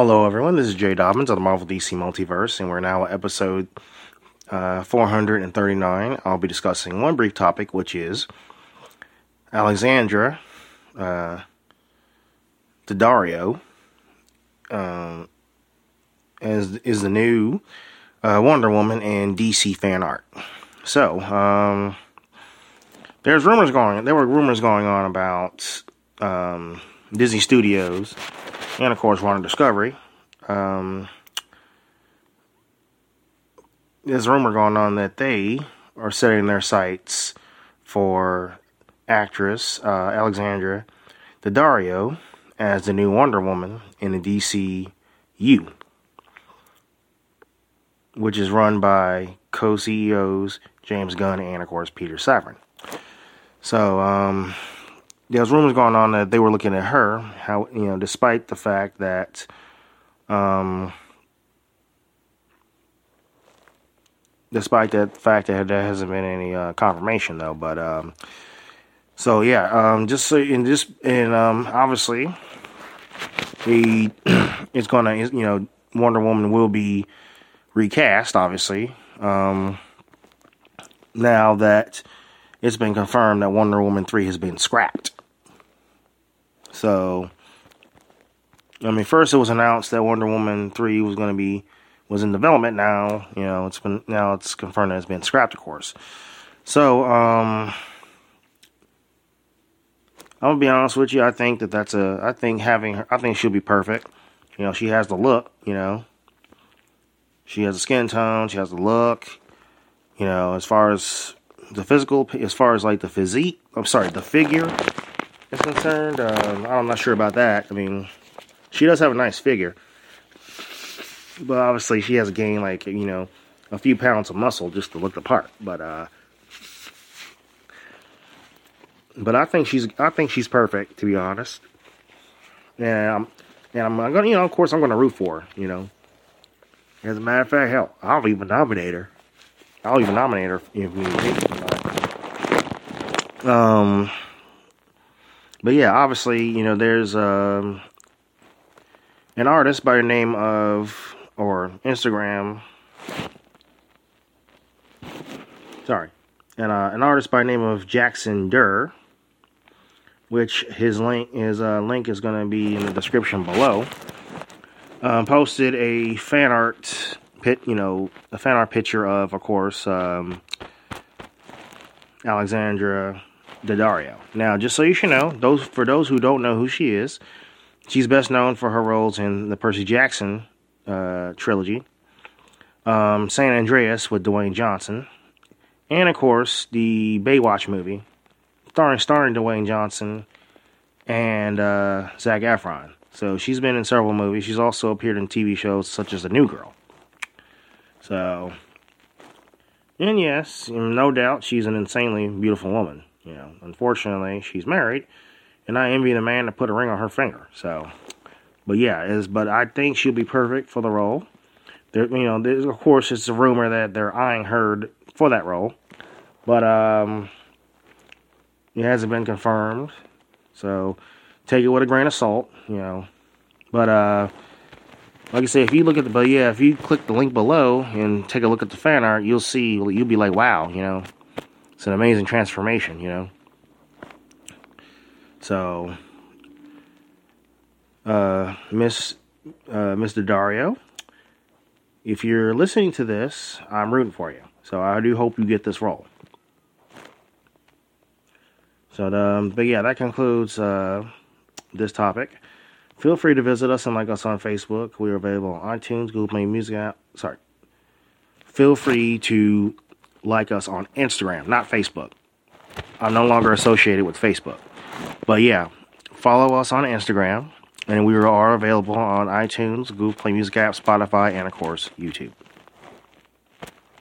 Hello, everyone. This is Jay Dobbins of the Marvel DC Multiverse, and we're now at episode uh, 439. I'll be discussing one brief topic, which is Alexandra uh, Daddario um, is, is the new uh, Wonder Woman in DC fan art. So, um, there's rumors going. There were rumors going on about um, Disney Studios and of course Warner Discovery. Um, there's a rumor going on that they are setting their sights for actress uh, Alexandra Daddario as the new Wonder Woman in the DCU, which is run by co-CEOs James Gunn and of course Peter Safran. So, um, there's rumors going on that they were looking at her. How you know, despite the fact that, um, despite that fact that there hasn't been any uh, confirmation though. But um, so yeah, um, just so in just and um, obviously, the it's gonna you know Wonder Woman will be recast obviously. Um, now that it's been confirmed that Wonder Woman 3 has been scrapped. So, I mean, first it was announced that Wonder Woman 3 was going to be was in development. Now, you know, it's been now it's confirmed that it's been scrapped, of course. So, um, I'm gonna be honest with you. I think that that's a. I think having her. I think she'll be perfect. You know, she has the look. You know, she has the skin tone. She has the look. You know, as far as the physical, as far as like the physique, I'm sorry, the figure is concerned, um, I'm not sure about that. I mean, she does have a nice figure, but obviously she has gained like you know a few pounds of muscle just to look the part. But uh, but I think she's I think she's perfect to be honest. And I'm and I'm, gonna you know of course I'm gonna root for her. You know, as a matter of fact, hell, I'll even nominate her. I'll even nominate her if we need. Um, but yeah, obviously, you know, there's um, an artist by the name of or Instagram. Sorry, and uh, an artist by the name of Jackson Durr, which his link his uh, link is going to be in the description below. Um, posted a fan art pit, you know, a fan art picture of, of course, um, Alexandra Daddario. Now, just so you should know, those for those who don't know who she is, she's best known for her roles in the Percy Jackson uh, trilogy, um, San Andreas with Dwayne Johnson, and of course the Baywatch movie, starring starring Dwayne Johnson and uh, Zac Efron. So she's been in several movies. She's also appeared in TV shows such as The New Girl. So, and yes, no doubt she's an insanely beautiful woman. You know, unfortunately, she's married, and I envy the man that put a ring on her finger. So, but yeah, is but I think she'll be perfect for the role. There, you know, of course, it's a rumor that they're eyeing her for that role, but um, it hasn't been confirmed. So, take it with a grain of salt. You know, but uh like I say, if you look at the, but yeah, if you click the link below and take a look at the fan art, you'll see, you'll be like, wow, you know, it's an amazing transformation, you know. So, uh, Miss, uh, Mr. Dario, if you're listening to this, I'm rooting for you. So I do hope you get this role. So, um, but yeah, that concludes uh, this topic. Feel free to visit us and like us on Facebook. We are available on iTunes, Google Play Music app. Sorry. Feel free to like us on Instagram, not Facebook. I'm no longer associated with Facebook. But yeah, follow us on Instagram. And we are available on iTunes, Google Play Music app, Spotify, and of course, YouTube.